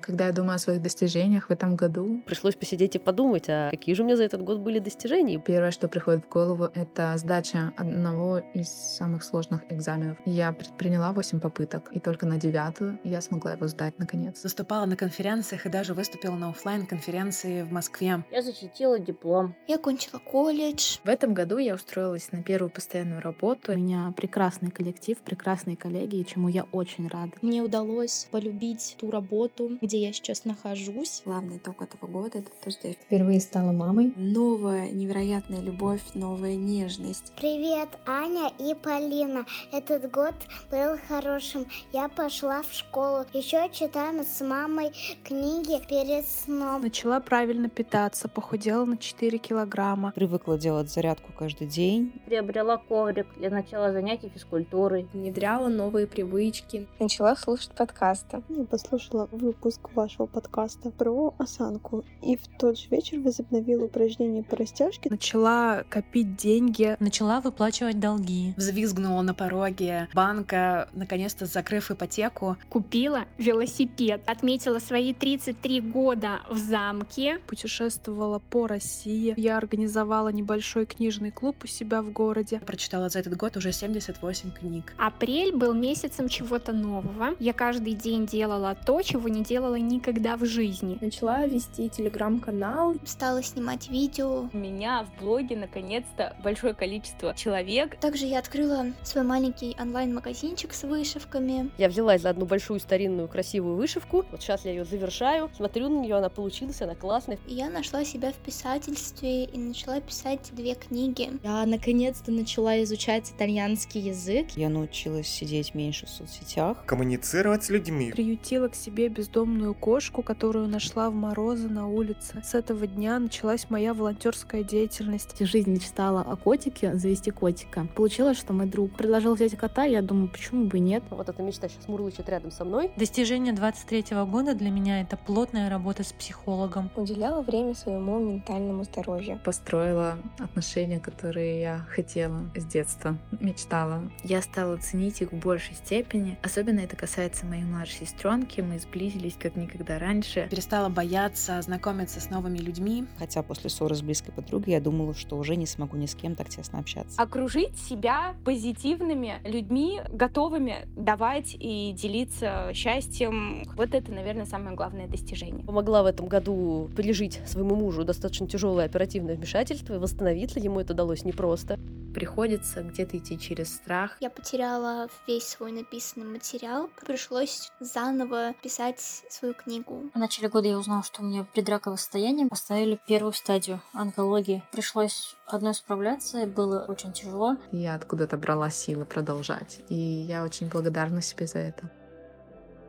Когда я думаю о своих достижениях в этом году, пришлось посидеть и подумать, а какие же у меня за этот год были достижения. Первое, что приходит в голову, это сдача одного из самых сложных экзаменов. Я предприняла 8 попыток, и только на девятую я смогла его сдать наконец. Выступала на конференциях и даже выступила на офлайн конференции в Москве. Я защитила диплом. Я кончила колледж. В этом году я устроилась на первую постоянную работу. У меня прекрасный коллектив, прекрасные коллеги, чему я очень рада. Мне удалось полюбить ту работу, где я сейчас нахожусь. Главный итог этого года — это то, что я впервые стала мамой. Новая невероятная любовь, новая нежность. Привет, Аня и Полина. Этот год был хорошим. Я пошла в школу. Еще читаем с мамой книги перед сном. Начала правильно питаться, похудела на 4 килограмма. Привыкла делать зарядку каждый день. Приобрела коврик для начала занятий физкультурой. Внедряла новые привычки. Начала слушать подкасты. Я послушала выпуск вашего подкаста про осанку. И в тот же вечер возобновила упражнения по растяжке. Начала копить деньги. Начала выплачивать долги. Взвизгнула на пороге банка, наконец-то закрыв ипотеку. Купила велосипед. Отметила свои 33 года в замке. Путешествовала по России. Я организовала небольшой книжный клуб у себя в городе. Прочитала за этот год уже 78 книг. Апрель был месяцем чего-то нового. Я каждый день делала то, чего не делала планировала никогда в жизни. Начала вести телеграм-канал. Стала снимать видео. У меня в блоге наконец-то большое количество человек. Также я открыла свой маленький онлайн-магазинчик с вышивками. Я взялась за одну большую старинную красивую вышивку. Вот сейчас я ее завершаю. Смотрю на нее, она получилась, она классная. Я нашла себя в писательстве и начала писать две книги. Я наконец-то начала изучать итальянский язык. Я научилась сидеть меньше в соцсетях. Коммуницировать с людьми. Приютила к себе бездомную кошку, которую нашла в морозы на улице. С этого дня началась моя волонтерская деятельность. Всю жизнь мечтала о котике, завести котика. Получилось, что мой друг предложил взять кота, я думаю, почему бы и нет. Вот эта мечта сейчас мурлычет рядом со мной. Достижение 23 года для меня это плотная работа с психологом. Уделяла время своему ментальному здоровью. Построила отношения, которые я хотела с детства, мечтала. Я стала ценить их в большей степени. Особенно это касается моей младшей сестренки. Мы сблизились как никогда раньше. Перестала бояться знакомиться с новыми людьми. Хотя после ссоры с близкой подругой я думала, что уже не смогу ни с кем так тесно общаться. Окружить себя позитивными людьми, готовыми давать и делиться счастьем. Вот это, наверное, самое главное достижение. Помогла в этом году пережить своему мужу достаточно тяжелое оперативное вмешательство и восстановиться. Ему это далось непросто. Приходится где-то идти через страх. Я потеряла весь свой написанный материал. Пришлось заново писать свою книгу. В начале года я узнала, что у меня предраковое состояние. Поставили первую стадию онкологии. Пришлось одной справляться, и было очень тяжело. Я откуда-то брала силы продолжать. И я очень благодарна себе за это.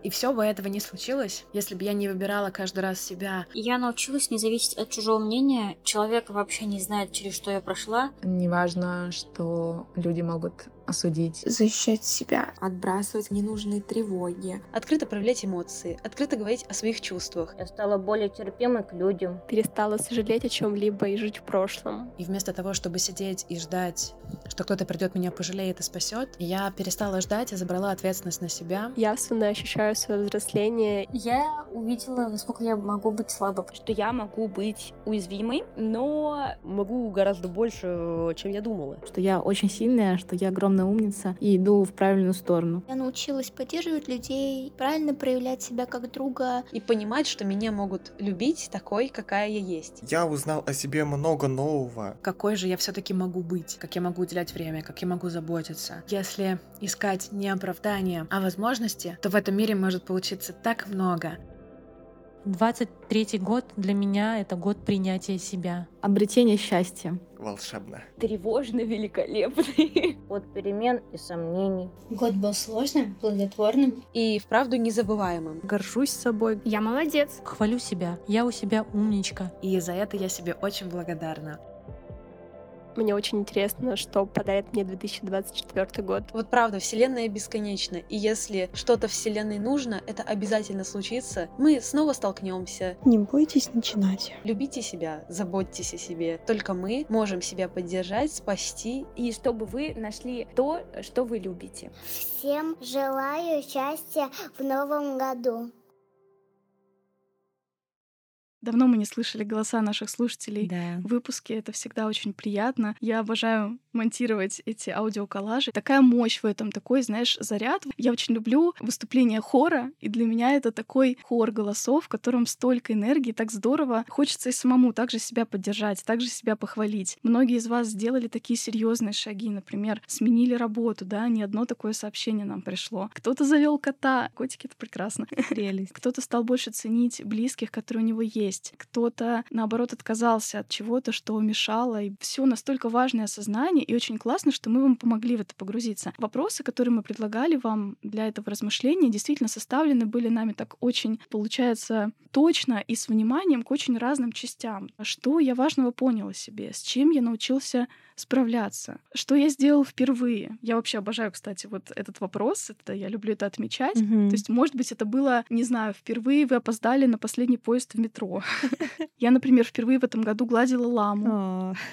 И все бы этого не случилось, если бы я не выбирала каждый раз себя. Я научилась не зависеть от чужого мнения. Человек вообще не знает, через что я прошла. Неважно, что люди могут осудить. Защищать себя. Отбрасывать ненужные тревоги. Открыто проявлять эмоции. Открыто говорить о своих чувствах. Я стала более терпимой к людям. Перестала сожалеть о чем-либо и жить в прошлом. И вместо того, чтобы сидеть и ждать, что кто-то придет меня пожалеет и спасет, я перестала ждать и забрала ответственность на себя. Явственно ощущаю свое взросление. Я увидела, насколько я могу быть слабой. Что я могу быть уязвимой, но могу гораздо больше, чем я думала. Что я очень сильная, что я огромная умница и иду в правильную сторону. Я научилась поддерживать людей, правильно проявлять себя как друга. И понимать, что меня могут любить такой, какая я есть. Я узнал о себе много нового. Какой же я все-таки могу быть, как я могу уделять время, как я могу заботиться. Если искать не оправдание, а возможности, то в этом мире может получиться так много. 23 год для меня это год принятия себя. Обретение счастья. Волшебно. Тревожно великолепный. Год перемен и сомнений. Год был сложным, плодотворным. И вправду незабываемым. Горжусь собой. Я молодец. Хвалю себя. Я у себя умничка. И за это я себе очень благодарна. Мне очень интересно, что подарит мне 2024 год. Вот правда, Вселенная бесконечна, и если что-то Вселенной нужно, это обязательно случится. Мы снова столкнемся. Не бойтесь начинать. Любите себя, заботьтесь о себе. Только мы можем себя поддержать, спасти. И чтобы вы нашли то, что вы любите. Всем желаю счастья в новом году. Давно мы не слышали голоса наших слушателей Да. в выпуске. Это всегда очень приятно. Я обожаю монтировать эти аудиоколлажи. Такая мощь в этом, такой, знаешь, заряд. Я очень люблю выступления хора, и для меня это такой хор голосов, в котором столько энергии, так здорово. Хочется и самому также себя поддержать, также себя похвалить. Многие из вас сделали такие серьезные шаги, например, сменили работу, да, ни одно такое сообщение нам пришло. Кто-то завел кота. Котики — это прекрасно. Прелесть. Кто-то стал больше ценить близких, которые у него есть. Кто-то, наоборот, отказался от чего-то, что мешало. И все настолько важное осознание, и очень классно, что мы вам помогли в это погрузиться. Вопросы, которые мы предлагали вам для этого размышления, действительно составлены были нами так очень, получается, точно и с вниманием к очень разным частям. Что я важного понял о себе, с чем я научился справляться, что я сделал впервые. Я вообще обожаю, кстати, вот этот вопрос, это я люблю это отмечать. Мгм. То есть, может быть, это было, не знаю, впервые вы опоздали на последний поезд в метро. Я, например, впервые в этом году гладила ламу.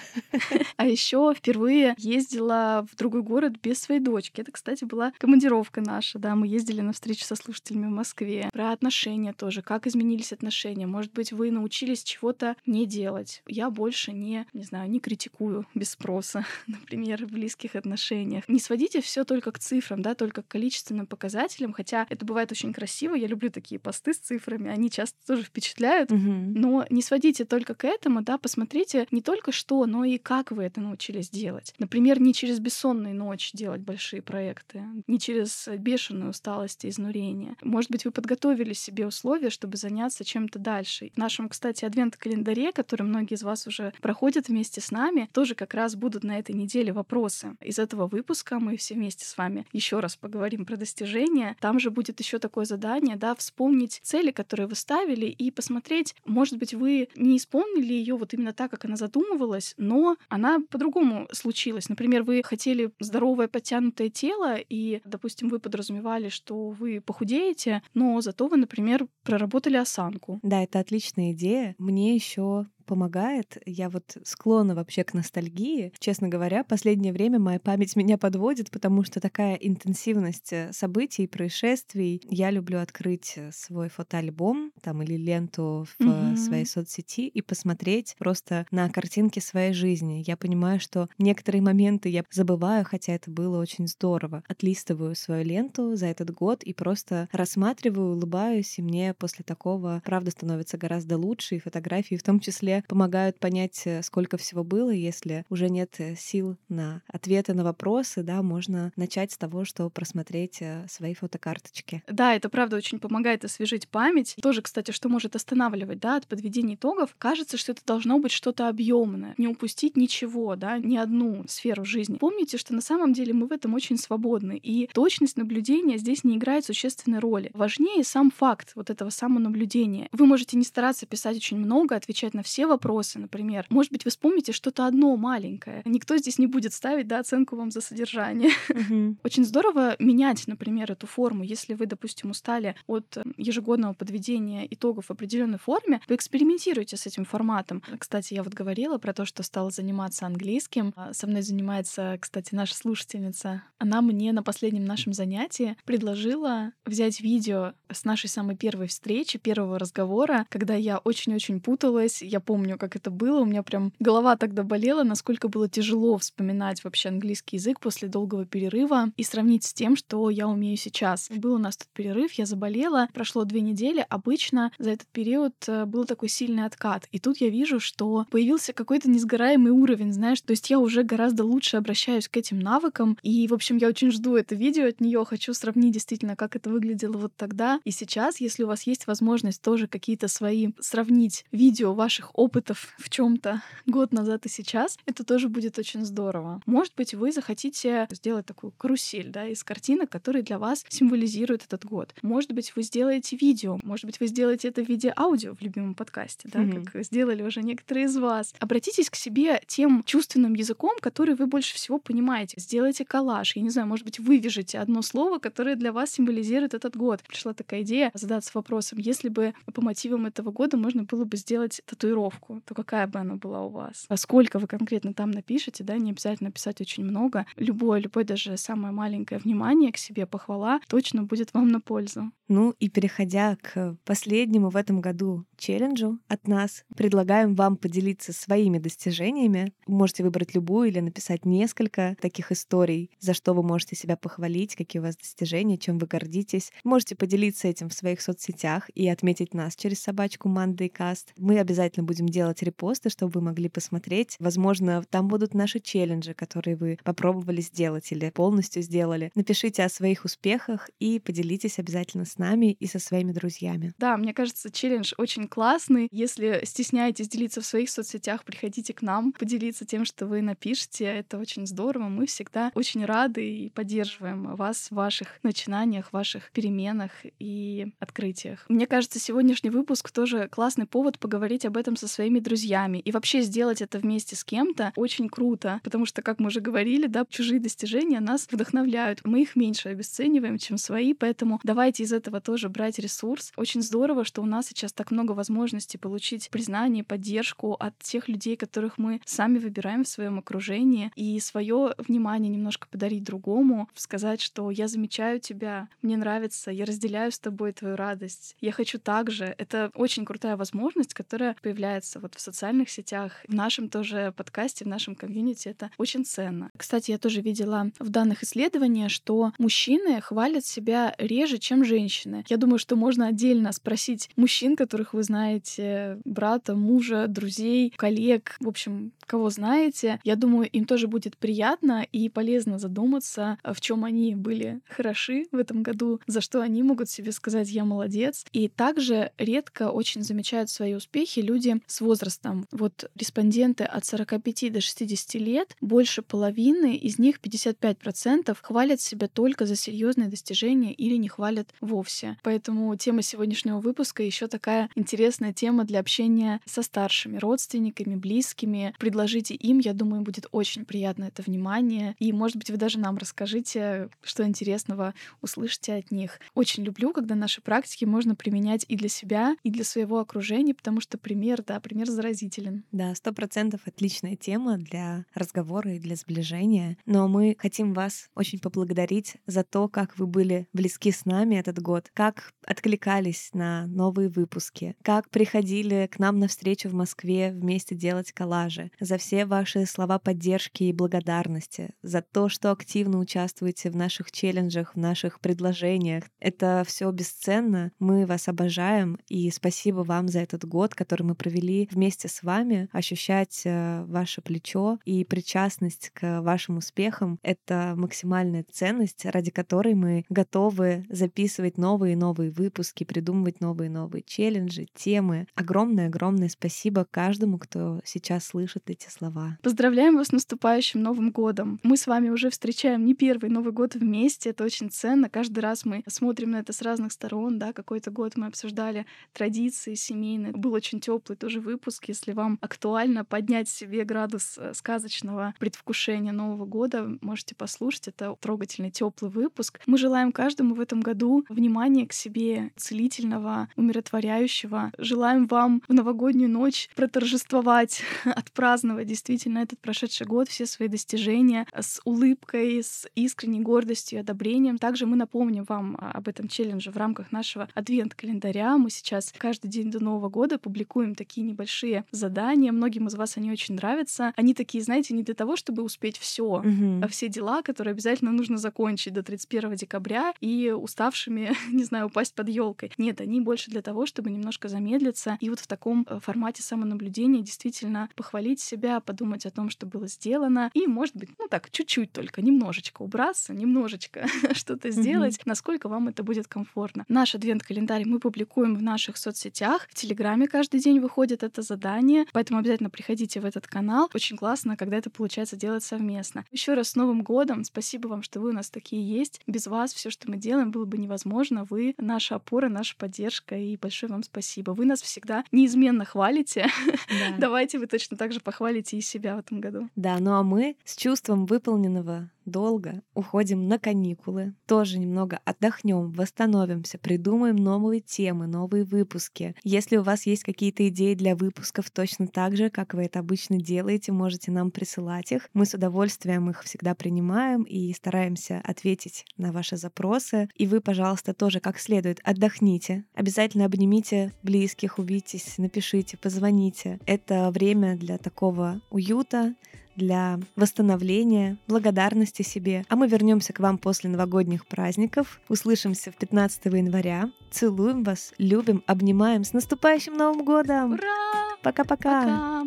А еще впервые впервые ездила в другой город без своей дочки. Это, кстати, была командировка наша, да, мы ездили на встречу со слушателями в Москве. Про отношения тоже, как изменились отношения. Может быть, вы научились чего-то не делать. Я больше не, не знаю, не критикую без спроса, например, в близких отношениях. Не сводите все только к цифрам, да, только к количественным показателям, хотя это бывает очень красиво. Я люблю такие посты с цифрами, они часто тоже впечатляют. Но не сводите только к этому, да, посмотрите не только что, но и как вы это научились делать. Например, не через бессонную ночь делать большие проекты, не через бешеную усталость и изнурение. Может быть, вы подготовили себе условия, чтобы заняться чем-то дальше. В нашем, кстати, адвент-календаре, который многие из вас уже проходят вместе с нами, тоже как раз будут на этой неделе вопросы. Из этого выпуска мы все вместе с вами еще раз поговорим про достижения. Там же будет еще такое задание, да, вспомнить цели, которые вы ставили, и посмотреть, может быть, вы не исполнили ее вот именно так, как она задумывалась, но она по-другому случилась. Например, вы хотели здоровое подтянутое тело, и, допустим, вы подразумевали, что вы похудеете, но зато вы, например, проработали осанку. Да, это отличная идея. Мне еще помогает. Я вот склонна вообще к ностальгии. Честно говоря, последнее время моя память меня подводит, потому что такая интенсивность э, событий, происшествий. Я люблю открыть э, свой фотоальбом там или ленту в mm-hmm. своей соцсети и посмотреть просто на картинки своей жизни. Я понимаю, что некоторые моменты я забываю, хотя это было очень здорово. Отлистываю свою ленту за этот год и просто рассматриваю, улыбаюсь, и мне после такого правда становится гораздо лучше, и фотографии в том числе помогают понять, э, сколько всего было. Если уже нет э, сил на ответы на вопросы, да, можно начать с того, что просмотреть э, свои фотокарточки. Да, это правда очень помогает освежить память. Тоже, кстати, что может останавливать, да, от подведения итогов. Кажется, что это должно быть что-то объемное, не упустить ничего, да, ни одну сферу жизни. Помните, что на самом деле мы в этом очень свободны, и точность наблюдения здесь не играет существенной роли. Важнее сам факт вот этого самонаблюдения. Вы можете не стараться писать очень много, отвечать на все вопросы, например. Может быть, вы вспомните что-то одно маленькое. Никто здесь не будет ставить да, оценку вам за содержание. Mm-hmm. Очень здорово менять, например, эту форму. Если вы, допустим, устали от ежегодного подведения итогов в определенной форме, вы экспериментируете с этим форматом. Кстати, я вот говорила про то, что стала заниматься английским. А, со мной занимается, кстати, наша слушательница. Она мне на последнем нашем занятии предложила взять видео с нашей самой первой встречи, первого разговора, когда я очень-очень путалась. Я помню, помню, как это было. У меня прям голова тогда болела, насколько было тяжело вспоминать вообще английский язык после долгого перерыва и сравнить с тем, что я умею сейчас. Был у нас тут перерыв, я заболела, прошло две недели. Обычно за этот период э, был такой сильный откат. И тут я вижу, что появился какой-то несгораемый уровень, знаешь, то есть я уже гораздо лучше обращаюсь к этим навыкам. И, в общем, я очень жду это видео от нее, хочу сравнить действительно, как это выглядело вот тогда и сейчас, если у вас есть возможность тоже какие-то свои сравнить видео ваших опытов опытов в чем-то год назад и сейчас, это тоже будет очень здорово. Может быть, вы захотите сделать такую карусель, да, из картинок, которые для вас символизируют этот год. Может быть, вы сделаете видео, может быть, вы сделаете это в виде аудио в любимом подкасте, да, mm-hmm. как сделали уже некоторые из вас. Обратитесь к себе тем чувственным языком, который вы больше всего понимаете. Сделайте коллаж. Я не знаю, может быть, вывяжите одно слово, которое для вас символизирует этот год. Пришла такая идея задаться вопросом, если бы по мотивам этого года можно было бы сделать татуировку татуировку, то какая бы она была у вас? А сколько вы конкретно там напишете, да, не обязательно писать очень много. Любое, любое даже самое маленькое внимание к себе, похвала, точно будет вам на пользу. Ну и переходя к последнему в этом году челленджу от нас, предлагаем вам поделиться своими достижениями. можете выбрать любую или написать несколько таких историй, за что вы можете себя похвалить, какие у вас достижения, чем вы гордитесь. Можете поделиться этим в своих соцсетях и отметить нас через собачку MondayCast. Мы обязательно будем делать репосты, чтобы вы могли посмотреть. Возможно, там будут наши челленджи, которые вы попробовали сделать или полностью сделали. Напишите о своих успехах и поделитесь обязательно с нами и со своими друзьями. Да, мне кажется, челлендж очень классный. Если стесняетесь делиться в своих соцсетях, приходите к нам, поделиться тем, что вы напишете. Это очень здорово. Мы всегда очень рады и поддерживаем вас в ваших начинаниях, ваших переменах и открытиях. Мне кажется, сегодняшний выпуск тоже классный повод поговорить об этом со со своими друзьями. И вообще сделать это вместе с кем-то очень круто, потому что, как мы уже говорили, да, чужие достижения нас вдохновляют. Мы их меньше обесцениваем, чем свои, поэтому давайте из этого тоже брать ресурс. Очень здорово, что у нас сейчас так много возможностей получить признание, поддержку от тех людей, которых мы сами выбираем в своем окружении, и свое внимание немножко подарить другому, сказать, что я замечаю тебя, мне нравится, я разделяю с тобой твою радость, я хочу так же. Это очень крутая возможность, которая появляется вот в социальных сетях, в нашем тоже подкасте, в нашем комьюнити. Это очень ценно. Кстати, я тоже видела в данных исследования, что мужчины хвалят себя реже, чем женщины. Я думаю, что можно отдельно спросить мужчин, которых вы знаете, брата, мужа, друзей, коллег, в общем, кого знаете. Я думаю, им тоже будет приятно и полезно задуматься, в чем они были хороши в этом году, за что они могут себе сказать «я молодец». И также редко очень замечают свои успехи люди с возрастом. Вот респонденты от 45 до 60 лет, больше половины, из них 55% хвалят себя только за серьезные достижения или не хвалят вовсе. Поэтому тема сегодняшнего выпуска еще такая интересная тема для общения со старшими родственниками, близкими. Предложите им, я думаю, будет очень приятно это внимание. И, может быть, вы даже нам расскажите, что интересного услышите от них. Очень люблю, когда наши практики можно применять и для себя, и для своего окружения, потому что пример, да, пример заразителен. Да, сто процентов отличная тема для разговора и для сближения. Но мы хотим вас очень поблагодарить за то, как вы были близки с нами этот год, как откликались на новые выпуски, как приходили к нам на встречу в Москве вместе делать коллажи, за все ваши слова поддержки и благодарности, за то, что активно участвуете в наших челленджах, в наших предложениях. Это все бесценно. Мы вас обожаем и спасибо вам за этот год, который мы провели вместе с вами. Ощущать э, ваше плечо и причастность к вашим успехам — это максимальная ценность, ради которой мы готовы записывать новые и новые выпуски, придумывать новые и новые челленджи, темы. Огромное-огромное спасибо каждому, кто сейчас слышит эти слова. Поздравляем вас с наступающим Новым годом. Мы с вами уже встречаем не первый Новый год вместе. Это очень ценно. Каждый раз мы смотрим на это с разных сторон. Да? Какой-то год мы обсуждали традиции семейные. Был очень теплый тоже выпуск. Если вам актуально поднять себе градус э, сказочного предвкушения Нового года, можете послушать. Это трогательный теплый выпуск. Мы желаем каждому в этом году внимания к себе, целительного, умиротворяющего. Желаем вам в новогоднюю ночь проторжествовать, отпраздновать действительно этот прошедший год, все свои достижения с улыбкой, с искренней гордостью и одобрением. Также мы напомним вам а, об этом челлендже в рамках нашего адвент-календаря. Мы сейчас каждый день до Нового года публикуем такие небольшие задания. Многим из вас они очень нравятся. Они такие, знаете, не для того, чтобы успеть все, Мгм. а все дела, которые обязательно нужно закончить до 31 декабря и уставшими, не знаю, упасть под елкой. Нет, они больше для того, чтобы немножко замедлиться и вот в таком э, формате самонаблюдения действительно похвалить себя, подумать о том, что было сделано, и, может быть, ну так, чуть-чуть только, немножечко убраться, немножечко что-то сделать, насколько вам это будет комфортно. Наш адвент-календарь мы публикуем в наших соцсетях, в Телеграме каждый день выходит это задание, поэтому обязательно приходите в этот канал. Очень классно, когда это получается делать совместно. Еще раз с Новым годом. Спасибо вам, что вы у нас такие есть. Без вас все, что мы делаем, было бы невозможно. Вы наша опора, наша поддержка, и большое вам спасибо. Вы нас всегда неизменно хвалите. Давайте вы точно так же похвалите и себя в этом году. Да, ну а мы с чувством выполненного долга уходим на каникулы, тоже немного отдохнем, восстановимся, придумаем новые темы, новые выпуски. Если у вас есть какие-то идеи для выпусков, точно так же, как вы это обычно делаете, можете нам присылать их. Мы с удовольствием их всегда принимаем и стараемся ответить на ваши запросы. И вы, пожалуйста, тоже как следует отдохните. Обязательно обнимите близких, увидитесь, напишите, позвоните. Это время для такого уюта, для восстановления, благодарности себе. А мы вернемся к вам после новогодних праздников. Услышимся в 15 января. Целуем вас, любим, обнимаем. С наступающим Новым годом! Ура! Пока-пока!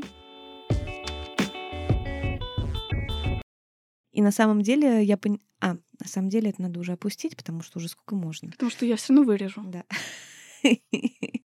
И на самом деле я пон... А, на самом деле это надо уже опустить, потому что уже сколько можно. Потому что я все равно вырежу. Да.